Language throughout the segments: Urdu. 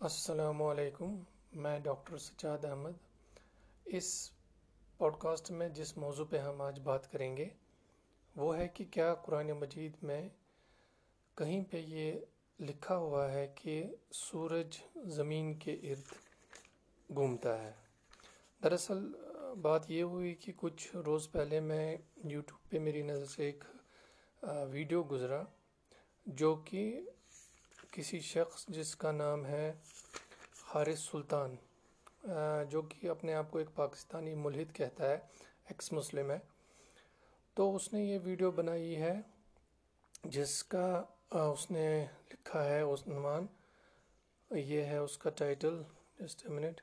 السلام علیکم، میں ڈاکٹر سجاد احمد۔ اس پوڈ کاسٹ میں جس موضوع پہ ہم آج بات کریں گے، وہ ہے کہ کیا قرآن مجید میں کہیں پہ یہ لکھا ہوا ہے کہ سورج زمین کے ارد گھومتا ہے۔ دراصل، بات یہ ہوئی کہ کچھ روز پہلے میں یوٹیوب پہ میری نظر سے ایک ویڈیو گزرا جو کہ کسی شخص جس کا نام ہے حارث سلطان جو کہ اپنے آپ کو ایک پاکستانی ملحد کہتا ہے ایکس مسلم ہے۔ تو اس نے یہ ویڈیو بنائی ہے، جس کا اس نے لکھا ہے، اس عنوان، یہ ہے اس کا title, just a minute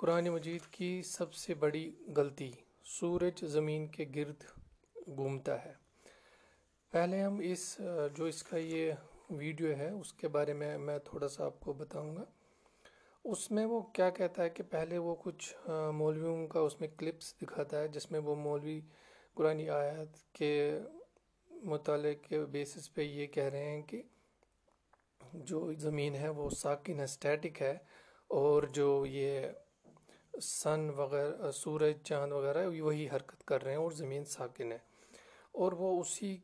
Quran Majeed کی سب سے بڑی غلطی، سورج زمین کے گرد گھومتا ہے۔ پہلے ہم اس، جو اس کا یہ ویڈیو ہے، اس کے بارے میں میں تھوڑا سا آپ کو بتاؤں گا۔ اس میں وہ کیا کہتا ہے کہ پہلے وہ کچھ مولویوں کا اس میں کلپس دکھاتا ہے، جس میں وہ مولوی قرآن آیات کے مطالعے کے بیسس پہ یہ کہہ رہے ہیں کہ جو زمین ہے وہ ساکن ہے اسٹیٹک ہے، اور جو یہ سن وغیرہ، سورج، چاند وغیرہ، وہی حرکت کر رہے ہیں اور زمین ساکن ہے۔ اور وہ اسی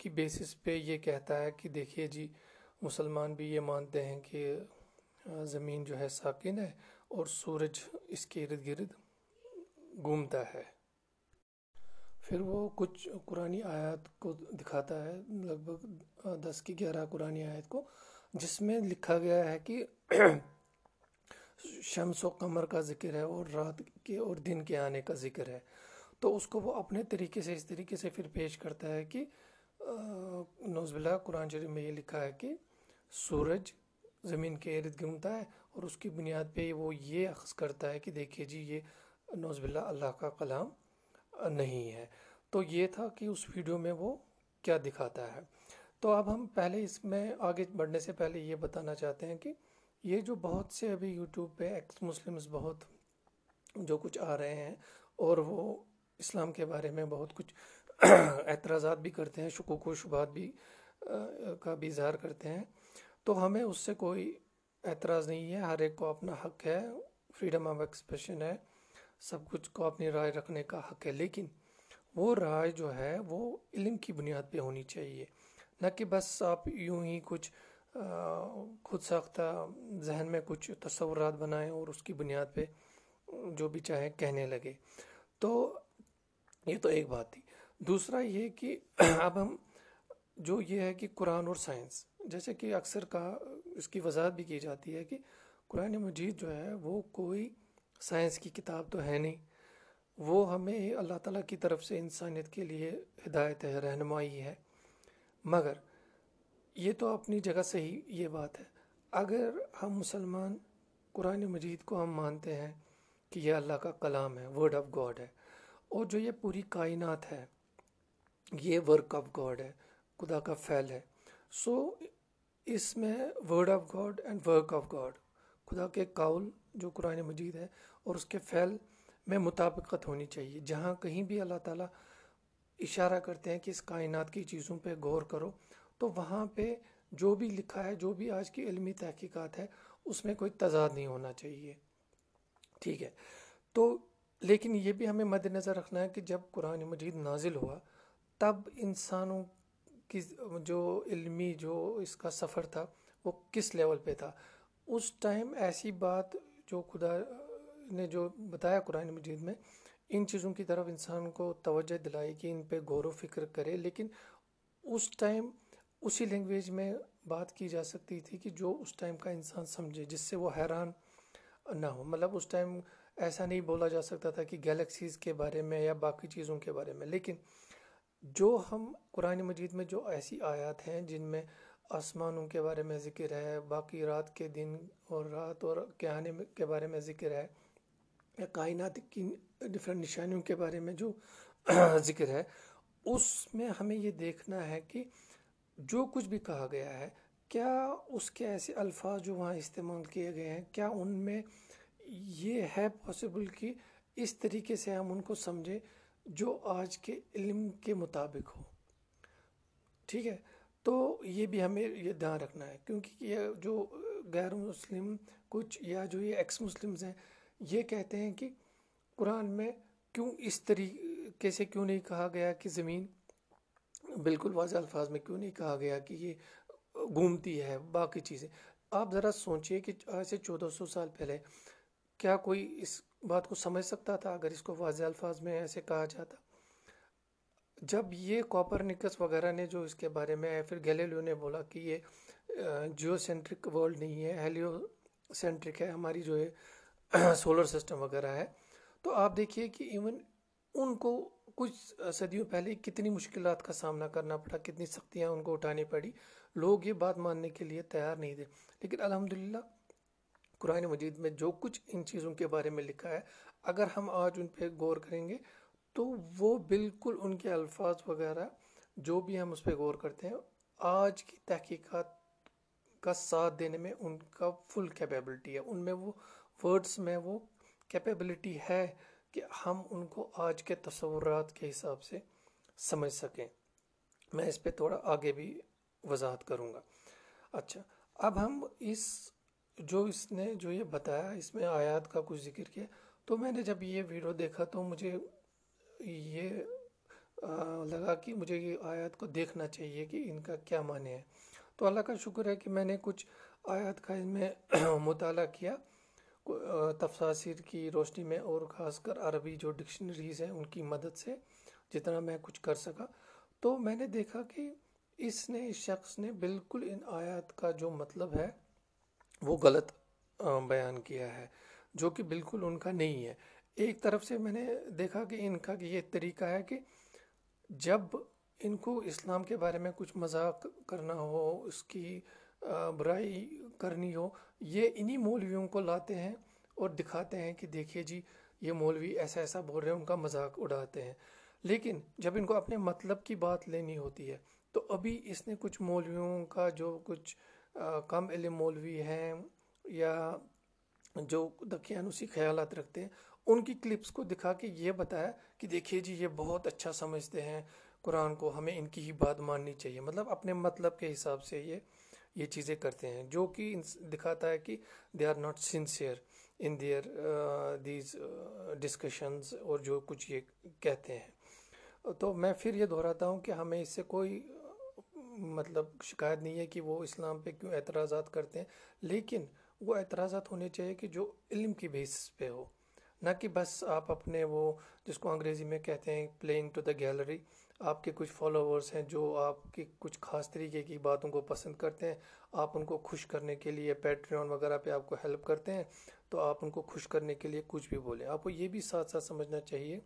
کی بیسس پہ یہ کہتا ہے کہ دیکھیے جی مسلمان بھی یہ مانتے ہیں کہ زمین جو ہے ساکن ہے اور سورج اس کے ارد گرد گھومتا ہے۔ پھر وہ کچھ قرآن آیات کو دکھاتا ہے، لگ بھگ دس کی گیارہ قرآن آیت کو، جس میں لکھا گیا ہے کہ شمس و قمر کا ذکر ہے اور رات کے اور دن کے آنے کا ذکر ہے۔ تو اس کو وہ اپنے طریقے سے، اس طریقے سے پھر پیش کرتا ہے کہ نوز باللہ، قرآن شریف میں یہ لکھا ہے کہ سورج زمین کے ارد گھومتا ہے اور اس کی بنیاد پہ وہ یہ اخذ کرتا ہے کہ دیکھیے جی یہ نوز باللہ اللہ کا کلام نہیں ہے۔ تو یہ تھا کہ اس ویڈیو میں وہ کیا دکھاتا ہے۔ تو اب ہم پہلے اس میں آگے بڑھنے سے پہلے یہ بتانا چاہتے ہیں کہ یہ جو بہت سے ابھی یوٹیوب پہ ایکس مسلمز بہت جو کچھ آ رہے ہیں اور وہ اسلام کے بارے میں بہت کچھ اعتراضات بھی کرتے ہیں، شکوک و شبہات بھی کا بھی اظہار کرتے ہیں۔ تو ہمیں اس سے کوئی اعتراض نہیں ہے۔ ہر ایک کو اپنا حق ہے فریڈم آف ایکسپریشن ہے۔ سب کچھ کو اپنی رائے رکھنے کا حق ہے۔ لیکن وہ رائے جو ہے، وہ علم کی بنیاد پہ ہونی چاہیے۔ نہ کہ بس آپ یوں ہی کچھ خود ساختہ ذہن میں کچھ تصورات بنائیں اور اس کی بنیاد پہ جو بھی چاہے کہنے لگے۔ تو یہ تو ایک بات تھی۔ دوسرا یہ کہ اب ہم جو یہ ہے کہ قرآن اور سائنس، جیسے کہ اکثر کہا، اس کی وضاحت بھی کی جاتی ہے کہ قرآن مجید جو ہے، وہ کوئی سائنس کی کتاب تو ہے نہیں۔ وہ ہمیں اللہ تعالیٰ کی طرف سے انسانیت کے لیے ہدایت ہے، رہنمائی ہے۔ مگر یہ تو اپنی جگہ سے ہی یہ بات ہے۔ اگر ہم مسلمان قرآن مجید کو ہم مانتے ہیں کہ یہ اللہ کا کلام ہے ورڈ آف گاڈ ہے، اور جو یہ پوری کائنات ہے یہ ورک آف گاڈ ہے، خدا کا فعل ہے۔ سو اس میں word of God and work of God خدا کے قول جو قرآن مجید ہے اور اس کے فعل میں مطابقت ہونی چاہیے۔ جہاں کہیں بھی اللہ تعالیٰ اشارہ کرتے ہیں کہ اس کائنات کی چیزوں پہ غور کرو، تو وہاں پہ جو بھی لکھا ہے، جو بھی آج کی علمی تحقیقات ہے، اس میں کوئی تضاد نہیں ہونا چاہیے۔ ٹھیک ہے۔ تو لیکن یہ بھی ہمیں مد نظر رکھنا ہے کہ جب قرآن مجید نازل ہوا تب انسانوں کی جو علمی جو اس کا سفر تھا، وہ کس لیول پہ تھا؟ اس ٹائم ایسی بات جو خدا نے جو بتایا قرآن مجید میں، ان چیزوں کی طرف انسان کو توجہ دلائی کہ ان پہ غور و فکر کرے، لیکن اس ٹائم اسی لینگویج میں بات کی جا سکتی تھی کہ جو اس ٹائم کا انسان سمجھے، جس سے وہ حیران نہ ہو۔ مطلب اس ٹائم ایسا نہیں بولا جا سکتا تھا کہ گیلیکسیز کے بارے میں یا باقی چیزوں کے بارے میں، لیکن جو ہم قرآن مجید میں جو ایسی آیات ہیں جن میں آسمانوں کے بارے میں ذکر ہے، باقی رات کے دن اور رات اور کہانے کے بارے میں ذکر ہے، یا کائنات کی ڈفرینٹ نشانیوں کے بارے میں جو ذکر ہے، اس میں ہمیں یہ دیکھنا ہے کہ جو کچھ بھی کہا گیا ہے، کیا اس کے ایسے الفاظ جو وہاں استعمال کیے گئے ہیں، کیا ان میں یہ ہے پاسبل کہ اس طریقے سے ہم ان کو سمجھیں؟ جو آج کے علم کے مطابق ہو۔ ٹھیک ہے؟ تو یہ بھی ہمیں یہ دھیان رکھنا ہے، کیونکہ یہ جو غیر مسلم کچھ یا جو یہ ایکس مسلمز ہیں، یہ کہتے ہیں کہ قرآن میں کیوں اس طریقے سے کیوں نہیں کہا گیا کہ زمین، بالکل واضح الفاظ میں کیوں نہیں کہا گیا کہ یہ گھومتی ہے، باقی چیزیں۔ آپ ذرا سوچئے کہ آج سے چودہ سو سال پہلے کیا کوئی اس بات کو سمجھ سکتا تھا، اگر اس کو واضح الفاظ میں ایسے کہا جاتا۔ جب یہ کوپرنکس وغیرہ نے جو اس کے بارے میں، پھر گیلیلیو نے بولا کہ یہ جیو سینٹرک ورلڈ نہیں ہے ہیلیو سینٹرک ہے، ہماری جو ہے سولر سسٹم وغیرہ ہے۔ تو آپ دیکھیے کہ ایون ان کو کچھ صدیوں پہلے کتنی مشکلات کا سامنا کرنا پڑا، کتنی سختیاں ان کو اٹھانی پڑی۔ لوگ یہ بات ماننے کے لیے تیار نہیں تھے۔ لیکن الحمدللہ قرآن مجید میں جو کچھ ان چیزوں کے بارے میں لکھا ہے، اگر ہم آج ان پہ غور کریں گے تو وہ بالکل ان کے الفاظ وغیرہ جو بھی ہم اس پہ غور کرتے ہیں، آج کی تحقیقات کا ساتھ دینے میں ان کا فل کیپیبلٹی ہے۔ ان میں وہ ورڈز میں وہ کیپیبلٹی ہے کہ ہم ان کو آج کے تصورات کے حساب سے سمجھ سکیں۔ میں اس پہ تھوڑا آگے بھی وضاحت کروں گا۔ اچھا اب ہم اس جو اس نے جو یہ بتایا، اس میں آیات کا کچھ ذکر کیا۔ تو میں نے جب یہ ویڈیو دیکھا تو مجھے یہ لگا کہ مجھے یہ آیات کو دیکھنا چاہیے کہ ان کا کیا معنی ہے۔ تو اللہ کا شکر ہے کہ میں نے کچھ آیات کا ان میں مطالعہ کیا تفسیر کی روشنی میں اور خاص کر عربی جو ڈکشنریز ہیں ان کی مدد سے جتنا میں کچھ کر سکا۔ تو میں نے دیکھا کہ اس نے، اس شخص نے بالکل ان آیات کا جو مطلب ہے وہ غلط بیان کیا ہے، جو کہ بالکل ان کا نہیں ہے۔ ایک طرف سے میں نے دیکھا کہ ان کا یہ طریقہ ہے کہ جب ان کو اسلام کے بارے میں کچھ مذاق کرنا ہو، اس کی برائی کرنی ہو، یہ انہی مولویوں کو لاتے ہیں اور دکھاتے ہیں کہ دیکھیے جی یہ مولوی ایسا ایسا بول رہے ہیں، ان کا مذاق اڑاتے ہیں۔ لیکن جب ان کو اپنے مطلب کی بات لینی ہوتی ہے، تو ابھی اس نے کچھ مولویوں کا جو کچھ کم علم مولوی ہیں یا جو دقیانوسی خیالات رکھتے ہیں۔ ان کی کلپس کو دکھا کے یہ بتایا کہ دیکھیے جی یہ بہت اچھا سمجھتے ہیں۔ قرآن کو ہمیں ان کی ہی بات ماننی چاہیے۔ مطلب اپنے مطلب کے حساب سے یہ یہ چیزیں کرتے ہیں۔ جو کہ دکھاتا ہے کہ they are not sincere in their these discussions اور جو کچھ یہ کہتے ہیں۔ تو میں پھر یہ دہراتا ہوں کہ ہمیں اس سے کوئی مطلب شکایت نہیں ہے کہ وہ اسلام پہ کیوں اعتراضات کرتے ہیں، لیکن وہ اعتراضات ہونے چاہیے کہ جو علم کی بیسس پہ ہو۔ نہ کہ بس آپ اپنے وہ جس کو انگریزی میں کہتے ہیں پلینگ ٹو دا گیلری آپ کے کچھ فالوورز ہیں جو آپ کی کچھ خاص طریقے کی باتوں کو پسند کرتے ہیں۔ آپ ان کو خوش کرنے کے لیے پیٹریون وغیرہ پہ آپ کو ہیلپ کرتے ہیں، تو آپ ان کو خوش کرنے کے لیے کچھ بھی بولیں۔ آپ کو یہ بھی ساتھ ساتھ سمجھنا چاہیے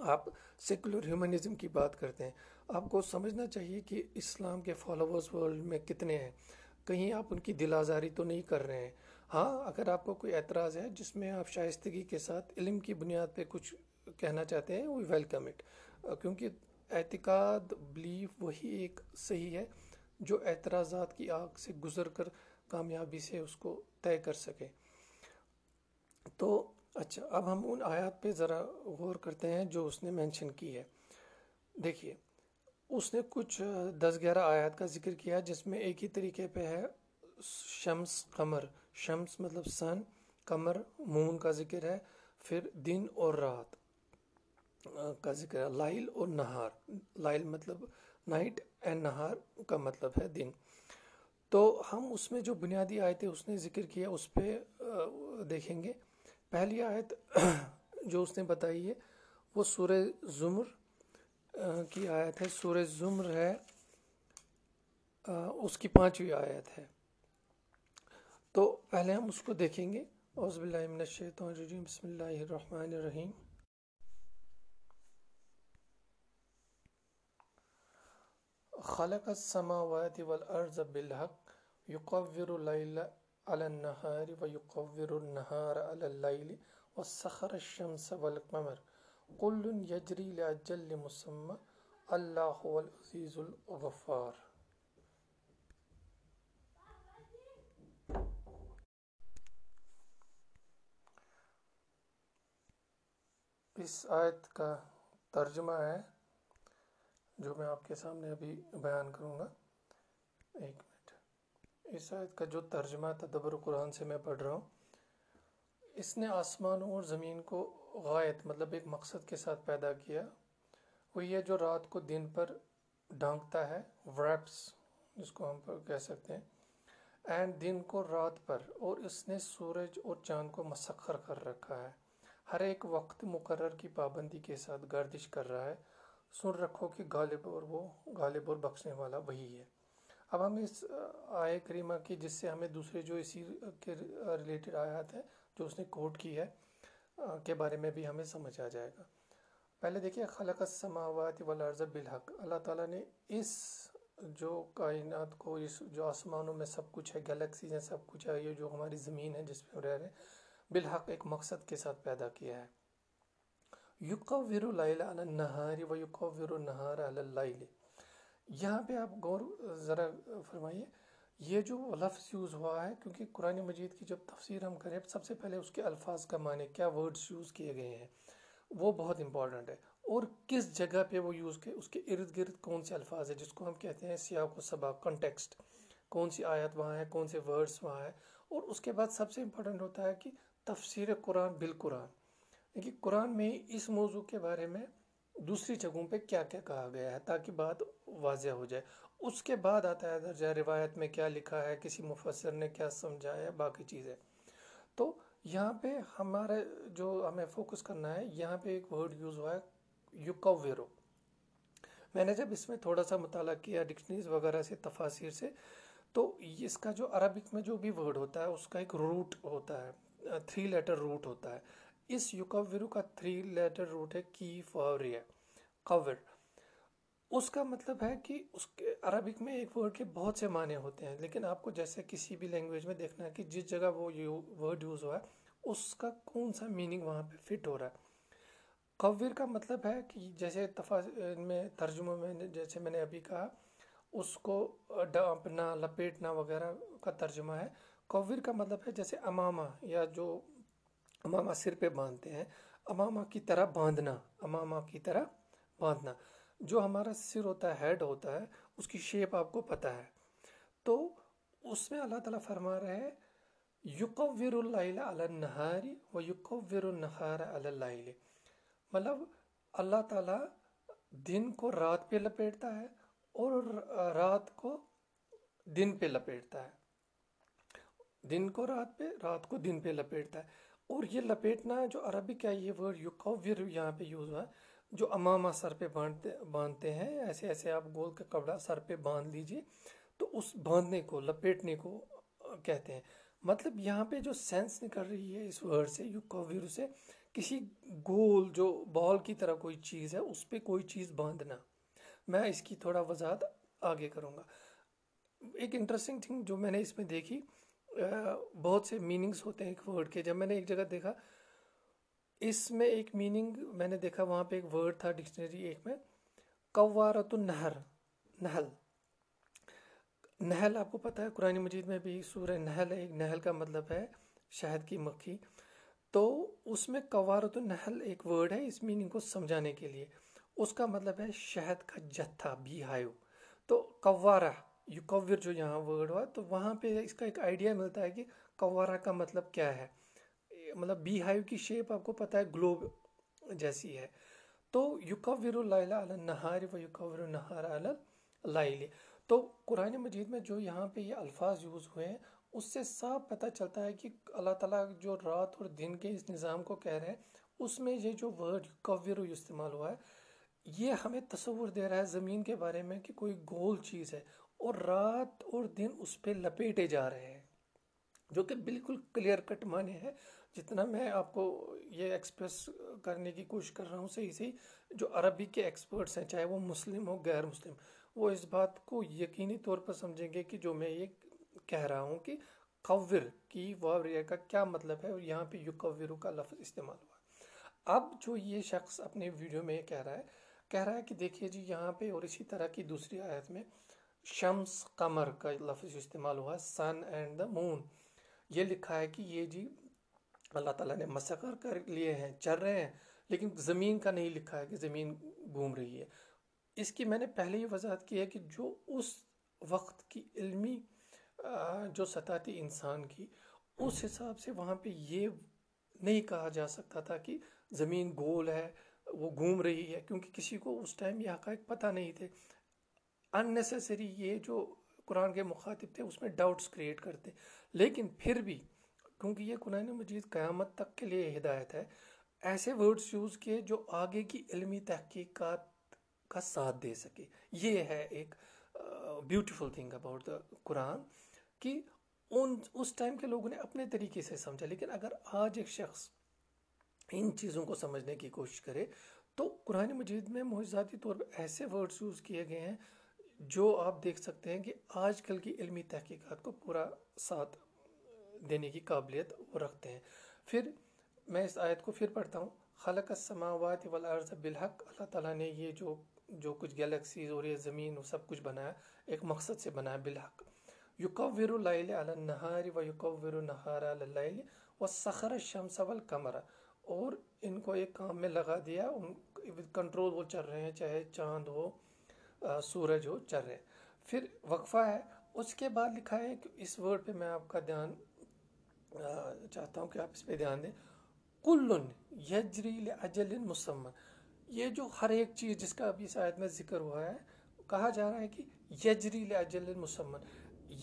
آپ سیکولر ہیومنزم کی بات کرتے ہیں، آپ کو سمجھنا چاہیے کہ اسلام کے فالوورز ورلڈ میں کتنے ہیں۔ کہیں آپ ان کی دل آزاری تو نہیں کر رہے ہیں۔ ہاں اگر آپ کو کوئی اعتراض ہے جس میں آپ شائستگی کے ساتھ علم کی بنیاد پہ کچھ کہنا چاہتے ہیں وی ویلکم اٹ کیونکہ اعتقاد بلیف وہی ایک صحیح ہے جو اعتراضات کی آگ سے گزر کر کامیابی سے اس کو طے کر سکے۔ تو اچھا اب ہم ان آیات پہ ذرا غور کرتے ہیں جو اس نے مینشن کی ہے۔ دیکھیے، اس نے کچھ دس گیارہ آیات کا ذکر کیا جس میں ایک ہی طریقے پہ ہے، شمس، قمر۔ شمس مطلب سن قمر مون کا ذکر ہے، پھر دن اور رات کا ذکر ہے۔ لائل اور نہار۔ لائل مطلب نائٹ اینڈ نہار کا مطلب ہے دن۔ تو ہم اس میں جو بنیادی آیتیں اس نے ذکر کیا، اس پہ دیکھیں گے۔ پہلی آیت جو اس نے بتائی ہے، وہ سورہ زمر کی آیت ہے۔ سورہ زمر ہے اس کی پانچویں آیت ہے۔ تو پہلے ہم اس کو دیکھیں گے۔ اوز باللہ من الشیطان الرجیم۔ بسم اللہ الرحمن الرحیم۔ خلق السماوات والارض بالحق يقور الليل على النهار ويقور النهار على الليل وسخر الشمس والقمر. كل يجري لأجل مسمى. اللہ هو العزیز الغفار. اس آیت کا ترجمہ ہے جو میں آپ کے سامنے ابھی بیان کروں گا. ایک منٹ اس آیت کا جو ترجمہ تدبر قرآن سے میں پڑھ رہا ہوں، اس نے آسمانوں اور زمین کو غائط مطلب ایک مقصد کے ساتھ پیدا کیا۔ وہ یہ جو رات کو دن پر ڈھانکتا ہے وریپس جس کو ہم کہہ سکتے ہیں اینڈ دن کو رات پر، اور اس نے سورج اور چاند کو مسخر کر رکھا ہے۔ ہر ایک وقت مقرر کی پابندی کے ساتھ گردش کر رہا ہے۔ سن رکھو کہ غالب اور وہ غالب اور بخشنے والا وہی ہے۔ اب ہم اس آئے کریمہ کی، جس سے ہمیں دوسرے جو اسی کے ریلیٹڈ آیات ہیں، جو اس نے کوٹ کی ہے کے بارے میں بھی ہمیں سمجھ آ جائے گا۔ پہلے دیکھیے، خلق السماوات والارض بالحق۔ اللہ تعالیٰ نے اس جو کائنات کو، اس جو آسمانوں میں سب کچھ ہے گلیکسیز ہیں، سب کچھ ہے، یہ جو ہماری زمین ہے، جس پہ رہ رہے ہیں، بالحق ایک مقصد کے ساتھ پیدا کیا ہے۔ یقور اللیل علی النہار و یقور النہار علی اللیل۔ یہاں پہ آپ غور ذرا فرمائیے، یہ جو لفظ یوز ہوا ہے، کیونکہ قرآن مجید کی جب تفسیر ہم کریں، سب سے پہلے اس کے الفاظ کا معنی، کیا ورڈز یوز کیے گئے ہیں، وہ بہت امپورٹنٹ ہے۔ اور کس جگہ پہ وہ یوز کے، اس کے ارد گرد کون سے الفاظ ہیں، جس کو ہم کہتے ہیں سیاق و سبا کنٹیکسٹ کون سی آیت وہاں ہے، کون سے ورڈز وہاں ہے اور اس کے بعد سب سے امپورٹنٹ ہوتا ہے کہ تفسیر قرآن بالقرآن۔ کہ قرآن میں اس موضوع کے بارے میں دوسری جگہوں پہ کیا کیا کہا گیا ہے تاکہ بات واضح ہو جائے۔ اس کے بعد آتا ہے درجہ روایت میں کیا لکھا ہے، کسی مفسر نے کیا سمجھایا ہے، باقی چیزیں۔ تو یہاں پہ ہمارے جو ہمیں فوکس کرنا ہے، یہاں پہ ایک ورڈ یوز ہوا ہے یوکویرو میں نے جب اس میں تھوڑا سا مطالعہ کیا ڈکشنریز وغیرہ سے تفاصیر سے، تو اس کا جو عربک میں جو بھی ورڈ ہوتا ہے، اس کا ایک روٹ ہوتا ہے تھری لیٹر روٹ ہوتا ہے۔ اس یوکویرو کا تھری لیٹر روٹ ہے کی فوریا قور اس کا مطلب ہے کہ اس کے عربک میں ایک ورڈ کے بہت سے معنی ہوتے ہیں، لیکن آپ کو جیسے کسی بھی لینگویج میں دیکھنا ہے کہ جس جگہ وہ ورڈ یوز ہوا ہے، اس کا کون سا میننگ وہاں پہ فٹ ہو رہا ہے۔ قور کا مطلب ہے کہ جیسے میں ترجمہ میں جیسے میں نے ابھی کہا، اس کو ڈانپنا، لپیٹنا وغیرہ کا ترجمہ ہے۔ قور کا مطلب ہے جیسے امامہ یا جو امامہ سر پہ باندھتے ہیں۔ امامہ کی طرح باندھنا، امامہ کی طرح باندھنا۔ جو ہمارا سر ہوتا ہے، ہیڈ ہوتا ہے، اس کی شیپ آپ کو پتہ ہے۔ تو اس میں اللہ تعالیٰ فرما رہے ہیں، یقور اللیل علی النہاری و یقور النہار علی اللیل۔ مطلب اللہ تعالیٰ دن کو رات پہ لپیٹتا ہے اور رات کو دن پہ لپیٹتا ہے۔ دن کو رات پہ، رات کو دن پہ لپیٹتا ہے۔ اور یہ لپیٹنا جو عربی کا یہ ورڈ یقور یہاں پہ یوز ہوا ہے، جو امامہ سر پہ باندھتے باندھتے ہیں، ایسے ایسے آپ گول کا کپڑا سر پہ باندھ لیجیے۔ تو اس باندھنے کو، لپیٹنے کو کہتے ہیں۔ مطلب یہاں پہ جو سینس نکل رہی ہے اس ورڈ سے یو سے کسی گول، جو بال کی طرح کوئی چیز ہے، اس پہ کوئی چیز باندھنا۔ میں اس کی تھوڑا وضاحت آگے کروں گا۔ ایک انٹرسٹنگ تھنگ جو میں نے اس میں دیکھی بہت سے میننگز ہوتے ہیں ایک ورڈ کے۔ جب میں نے ایک جگہ دیکھا، اس میں ایک میننگ میں نے دیکھا، وہاں پہ ایک ورڈ تھا ڈکشنری ایک میں قوارت النہر، نہل۔ نہل، آپ کو پتہ ہے، قرآن مجید میں بھی سورہ نہل ہے، ایک نہل کا مطلب ہے شہد کی مکھی۔ تو اس میں قوارت النہل ایک ورڈ ہے اس میننگ کو سمجھانے کے لیے۔ اس کا مطلب ہے شہد کا جتھا بی ہائیو تو قوارہ یو جو یہاں ورڈ ہوا، تو وہاں پہ اس کا ایک آئیڈیا ملتا ہے کہ قوارہ کا مطلب کیا ہے۔ مطلب بی ہائیو کی شیپ آپ کو پتہ ہے گلوب جیسی ہے۔ تو یوکور اللیل علی النہار و یوکور النہار علی تو قرآن مجید میں جو یہاں پہ یہ الفاظ یوز ہوئے ہیں، اس سے صاف پتہ چلتا ہے کہ اللہ تعالیٰ جو رات اور دن کے اس نظام کو کہہ رہے ہیں، اس میں یہ جو ورڈ یوکور استعمال ہوا ہے، یہ ہمیں تصور دے رہا ہے زمین کے بارے میں کہ کوئی گول چیز ہے۔ اور رات اور دن اس پہ لپیٹے جا رہے ہیں، جو کہ بالکل کلیئر کٹ معنی ہے۔ جتنا میں آپ کو یہ ایکسپریس کرنے کی کوشش کر رہا ہوں، صحیح صحیح، جو عربی کے ایکسپرٹس ہیں، چاہے وہ مسلم ہو، غیر مسلم، وہ اس بات کو یقینی طور پر سمجھیں گے کہ جو میں یہ کہہ رہا ہوں کہ قور، کی واوریہ کا کیا مطلب ہے اور یہاں پہ یقورو کا لفظ استعمال ہوا۔ اب جو یہ شخص اپنے ویڈیو میں کہہ رہا ہے، کہہ رہا ہے کہ دیکھیے جی یہاں پہ اور اسی طرح کی دوسری آیت میں شمس قمر کا لفظ استعمال ہوا ہے سن اینڈ دا مون یہ لکھا ہے کہ یہ جی اللہ تعالیٰ نے مسخر کر لیے ہیں چل رہے ہیں، لیکن زمین کا نہیں لکھا ہے کہ زمین گھوم رہی ہے۔ اس کی میں نے پہلے ہی وضاحت کی ہے کہ جو اس وقت کی علمی جو سطح تھی انسان کی، اس حساب سے وہاں پہ یہ نہیں کہا جا سکتا تھا کہ زمین گول ہے، وہ گھوم رہی ہے، کیونکہ کسی کو اس ٹائم یہ حقائق پتہ نہیں تھے۔ اننیسیسری یہ جو قرآن کے مخاطب تھے، اس میں ڈاؤٹس کریٹ کرتے۔ لیکن پھر بھی، کیونکہ یہ قرآن مجید قیامت تک کے لیے ہدایت ہے، ایسے ورڈز یوز کیے جو آگے کی علمی تحقیقات کا ساتھ دے سکے۔ یہ ہے ایک beautiful thing about the Quran کہ ان، اس ٹائم کے لوگوں نے اپنے طریقے سے سمجھا۔ لیکن اگر آج ایک شخص ان چیزوں کو سمجھنے کی کوشش کرے، تو قرآن مجید میں معجزاتی طور پر ایسے ورڈز یوز کیے گئے ہیں جو آپ دیکھ سکتے ہیں کہ آج کل کی علمی تحقیقات کو پورا ساتھ دینے کی قابلیت وہ رکھتے ہیں۔ پھر میں اس آیت کو پھر پڑھتا ہوں۔ خلق السماوات والارض بالحق۔ اللہ تعالیٰ نے یہ جو جو کچھ گیلیکسیز اور یہ زمین وہ سب کچھ بنایا، ایک مقصد سے بنایا بالحق۔ یقور اللیل علی النہار و یقور النہار علی اللیل و سخر الشمس والقمر۔ اور ان کو ایک کام میں لگا دیا، ان کنٹرول وہ چل رہے ہیں، چاہے چاند ہو سورج ہو چل رہے ہیں پھر وقفہ ہے۔ اس کے بعد لکھا ہے کہ اس ورڈ پہ میں آپ کا دھیان چاہتا ہوں کہ آپ اس پہ دھیان دیں۔ کلن یجری لجل مسمن۔ یہ جو ہر ایک چیز جس کا ابھی اس آیت میں ذکر ہوا ہے، کہا جا رہا ہے کہ یجری لجل مسمن۔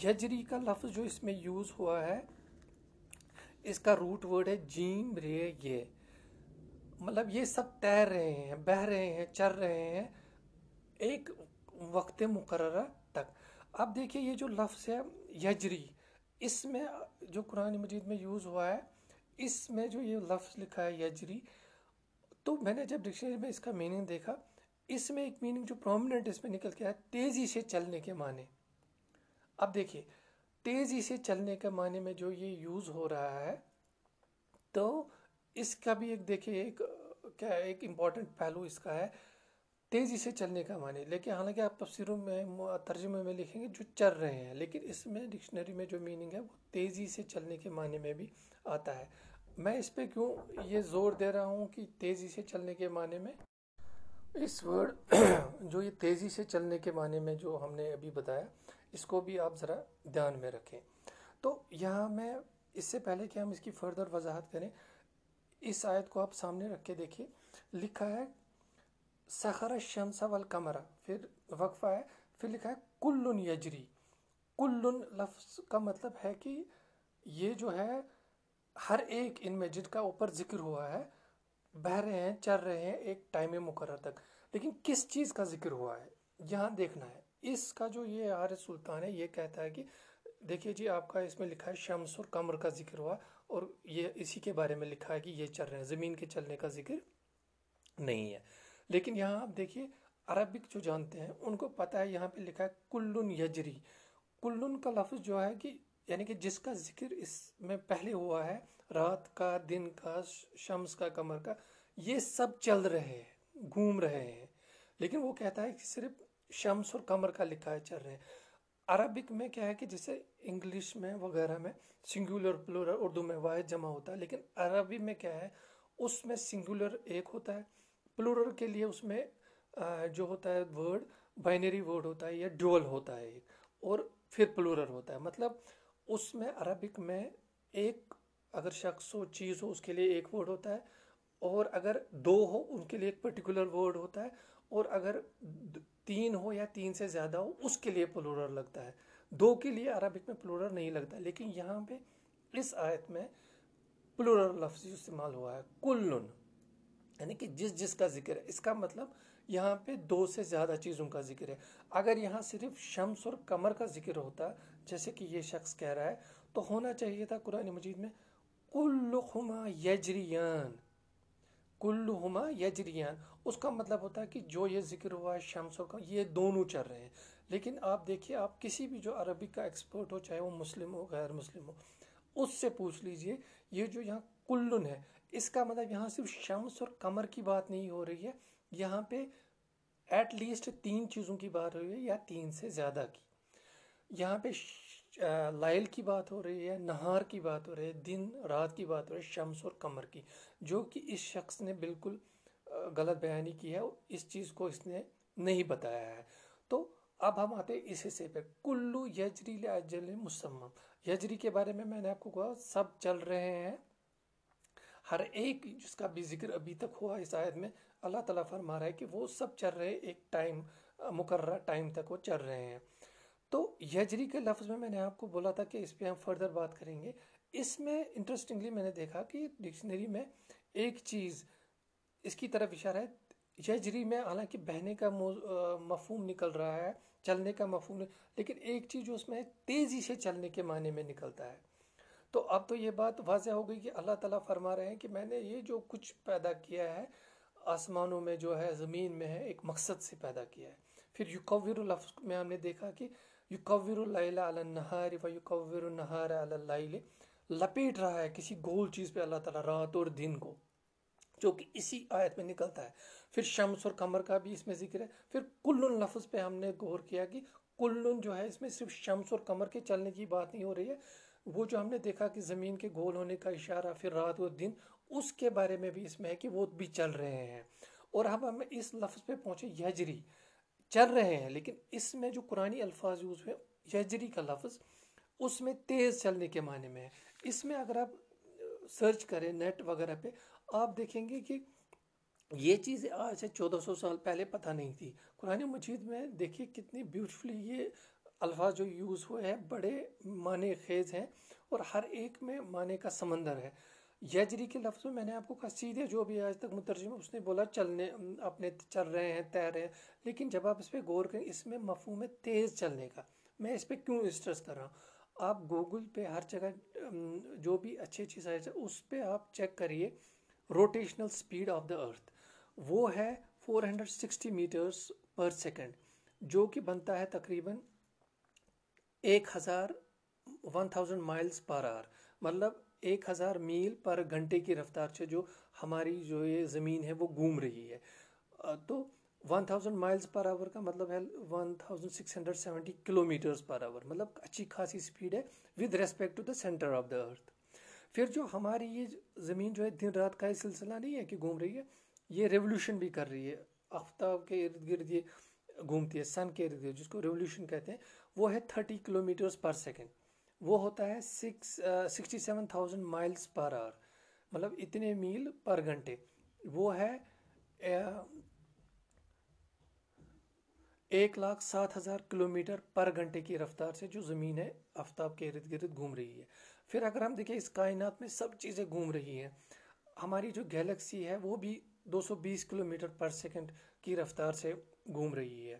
یجری کا لفظ جو اس میں یوز ہوا ہے، اس کا روٹ ورڈ ہے جیم رے یہ۔ مطلب یہ سب تیر رہے ہیں بہ رہے ہیں، چر رہے ہیں۔ ایک وقت مقررہ تک۔ اب دیکھیے یہ جو لفظ ہے یجری، اس میں جو قرآن مجید میں یوز ہوا ہے، اس میں جو یہ لفظ لکھا ہے یجری، تو میں نے جب ڈکشنری میں اس کا میننگ دیکھا، اس میں ایک میننگ جو پرومننٹ اس میں نکل کے آیا، تیزی سے چلنے کے معنی۔ اب دیکھیے، تیزی سے چلنے کے معنی میں جو یہ یوز ہو رہا ہے، تو اس کا بھی ایک دیکھیے، ایک کیا ایک امپورٹنٹ پہلو اس کا ہے۔ تیزی سے چلنے کا معنی لیکن حالانکہ آپ تفسیروں میں، ترجمے میں لکھیں گے جو چل رہے ہیں، لیکن اس میں ڈکشنری میں جو میننگ ہے، وہ تیزی سے چلنے کے معنی میں بھی آتا ہے۔ میں اس پہ کیوں یہ زور دے رہا ہوں کہ تیزی سے چلنے کے معنی میں؟ اس ورڈ جو یہ تیزی سے چلنے کے معنی میں جو ہم نے ابھی بتایا، اس کو بھی آپ ذرا دھیان میں رکھیں۔ تو یہاں میں اس سے پہلے کہ ہم اس کی فردر وضاحت کریں، اس آیت کو آپ سامنے رکھ کے دیکھیے۔ لکھا ہے سخر الشمس والقمر۔ پھر وقفہ ہے، پھر لکھا ہے کلن یجری۔ کلن لفظ کا مطلب ہے کہ یہ جو ہے، ہر ایک ان میں جن کا اوپر ذکر ہوا ہے، بہ رہے ہیں چل رہے ہیں، ایک ٹائم مقرر تک۔ لیکن کس چیز کا ذکر ہوا ہے؟ یہاں دیکھنا ہے۔ اس کا جو یہ عارض سلطان ہے، یہ کہتا ہے کہ دیکھیے جی آپ کا اس میں لکھا ہے، شمس اور کمر کا ذکر ہوا۔ اور یہ اسی کے بارے میں لکھا ہے کہ یہ چل رہے ہیں۔ زمین کے چلنے کا ذکر نہیں ہے۔ لیکن یہاں آپ دیکھیے، عربک جو جانتے ہیں، ان کو پتہ ہے، یہاں پہ لکھا ہے، کلن یجری۔ کلن کا لفظ جو ہے کہ یعنی کہ جس کا ذکر اس میں پہلے ہوا ہے، رات کا، دن کا، شمس کا کمر کا، یہ سب چل رہے ہیں، گھوم رہے ہیں۔ لیکن وہ کہتا ہے کہ صرف شمس اور کمر کا لکھا ہے چل رہے ہیں۔ عربک میں کیا ہے کہ جیسے انگلش میں وغیرہ میں سنگولر پلورل اردو میں واحد جمع ہوتا ہے، لیکن عربی میں کیا ہے، اس میں سنگولر ایک ہوتا ہے۔ پلورل کے لیے اس میں جو ہوتا ہے ورڈ بائنری ورڈ ہوتا ہے یا ڈول ہوتا ہے ایک، اور پھر پلورل ہوتا ہے۔ مطلب اس میں عربک میں ایک، اگر شخص ہو، چیز ہو، اس کے لیے ایک ورڈ ہوتا ہے، اور اگر دو ہو، ان کے لیے ایک پرٹیکولر ورڈ ہوتا ہے، اور اگر تین ہو یا تین سے زیادہ ہو، اس کے لیے پلورل لگتا ہے۔ دو کے لیے عربک میں پلورل نہیں لگتا، لیکن یہاں پہ اس آیت میں پلورل لفظ استعمال ہوا ہے۔ کلن۔ یعنی کہ جس جس کا ذکر ہے، اس کا مطلب یہاں پہ دو سے زیادہ چیزوں کا ذکر ہے۔ اگر یہاں صرف شمس اور کمر کا ذکر ہوتا، جیسے کہ یہ شخص کہہ رہا ہے، تو ہونا چاہیے تھا قرآن مجید میں کلما یجریان کلما یجریان۔ اس کا مطلب ہوتا ہے کہ جو یہ ذکر ہوا ہے، شمس اور کمر یہ دونوں چل رہے ہیں۔ لیکن آپ دیکھیے، آپ کسی بھی جو عربی کا ایکسپرٹ ہو، چاہے وہ مسلم ہو، غیر مسلم ہو، اس سے پوچھ لیجیے، یہ جو یہاں کلن ہے اس کا مطلب یہاں صرف شمس اور کمر کی بات نہیں ہو رہی ہے، یہاں پہ ایٹ لیسٹ تین چیزوں کی بات ہو رہی ہے یا تین سے زیادہ کی۔ یہاں پہ لائل کی بات ہو رہی ہے، نہار کی بات ہو رہی ہے، دن رات کی بات ہو رہی ہے، شمس اور کمر کی۔ جو کہ اس شخص نے بالکل غلط بیانی کی ہے، اس چیز کو اس نے نہیں بتایا ہے۔ تو اب ہم آتے ہیں اس حصے پہ۔ کلو یجری لجل مسمم۔ یجری کے بارے میں میں نے آپ کو کہا، سب چل رہے ہیں۔ ہر ایک جس کا بھی ذکر ابھی تک ہوا اس آیت میں اللہ تعالیٰ فرما رہا ہے کہ وہ سب چل رہے ایک ٹائم، مقررہ ٹائم تک وہ چل رہے ہیں۔ تو یجری کے لفظ میں میں نے آپ کو بولا تھا کہ اس پہ ہم فردر بات کریں گے۔ اس میں انٹرسٹنگلی میں نے دیکھا کہ ڈکشنری میں ایک چیز اس کی طرف اشارہ ہے۔ یجری میں حالانکہ بہنے کا مفہوم نکل رہا ہے، چلنے کا مفہوم لیکن ایک چیز جو اس میں تیزی سے چلنے کے معنی میں نکلتا ہے۔ تو اب تو یہ بات واضح ہو گئی کہ اللہ تعالیٰ فرما رہے ہیں کہ میں نے یہ جو کچھ پیدا کیا ہے، آسمانوں میں جو ہے، زمین میں ہے، ایک مقصد سے پیدا کیا ہے۔ پھر یکور لفظ میں ہم نے دیکھا کہ یکور اللیل علی النہار و یکور النہار علی اللیل۔ لپیٹ رہا ہے کسی گول چیز پہ اللہ تعالیٰ رات اور دن کو، جو کہ اسی آیت میں نکلتا ہے۔ پھر شمس اور کمر کا بھی اس میں ذکر ہے۔ پھر کلن لفظ پہ ہم نے غور کیا کہ کلن جو ہے، اس میں صرف شمس اور کمر کے چلنے کی بات نہیں ہو رہی ہے۔ وہ جو ہم نے دیکھا کہ زمین کے گول ہونے کا اشارہ، پھر رات اور دن اس کے بارے میں بھی اس میں ہے کہ وہ بھی چل رہے ہیں۔ اور اب ہم اس لفظ پہ پہنچے یجری۔ چل رہے ہیں، لیکن اس میں جو قرآنی الفاظ یوز ہوئے، یجری کا لفظ، اس میں تیز چلنے کے معنی میں ہے۔ اس میں اگر آپ سرچ کریں نیٹ وغیرہ پہ، آپ دیکھیں گے کہ یہ چیزیں آج سے چودہ سو سال پہلے پتہ نہیں تھی۔ قرآن مجید میں دیکھیے کتنی بیوٹیفلی یہ الفاظ جو یوز ہوئے ہیں بڑے معنی خیز ہیں اور ہر ایک میں معنی کا سمندر ہے۔ یجری کے لفظ میں میں نے آپ کو کہا، سیدھے جو بھی آج تک مترجم اس نے بولا، چلنے، اپنے چل رہے ہیں، تیر رہے ہیں، لیکن جب آپ اس پہ غور کریں، اس میں مفہوم ہے تیز چلنے کا۔ میں اس پہ کیوں اسٹریس کر رہا ہوں؟ آپ گوگل پہ ہر جگہ جو بھی اچھی اچھی سائز ہے، اس پہ آپ چیک کریے rotational speed of the earth وہ ہے four hundred sixty metres per second جو کہ بنتا ہے تقریباً ایک ہزار one thousand miles per hour مطلب ایک ہزار میل پر گھنٹے کی رفتار سے جو ہماری جو یہ زمین ہے وہ گھوم رہی ہے۔ تو one thousand miles per hour کا مطلب ہے one thousand six hundred seventy kilometres per hour. مطلب اچھی خاصی سپیڈ ہے with respect to the centre of the earth پھر جو ہماری یہ زمین جو ہے دن رات کا یہ سلسلہ نہیں ہے کہ گھوم رہی ہے، یہ ریولیوشن بھی کر رہی ہے۔ آفتاب کے ارد گرد یہ گھومتی ہے سن کے ارد گرد، جس کو ریولیوشن کہتے ہیں۔ وہ ہے thirty kilometres per second. وہ ہوتا ہے six sixty seven thousand miles per hour مطلب اتنے میل پر گھنٹے۔ وہ ہے uh, ایک لاکھ سات ہزار کلو میٹر پر گھنٹے کی رفتار سے جو زمین ہے، آفتاب کے ارد گرد گھوم رہی ہے۔ پھر اگر ہم دیکھیں اس کائنات میں سب چیزیں گھوم رہی ہیں۔ ہماری جو گیلیکسی ہے، وہ بھی دو سو بیس کلو میٹر پر سیکنڈ کی رفتار سے گھوم رہی ہے۔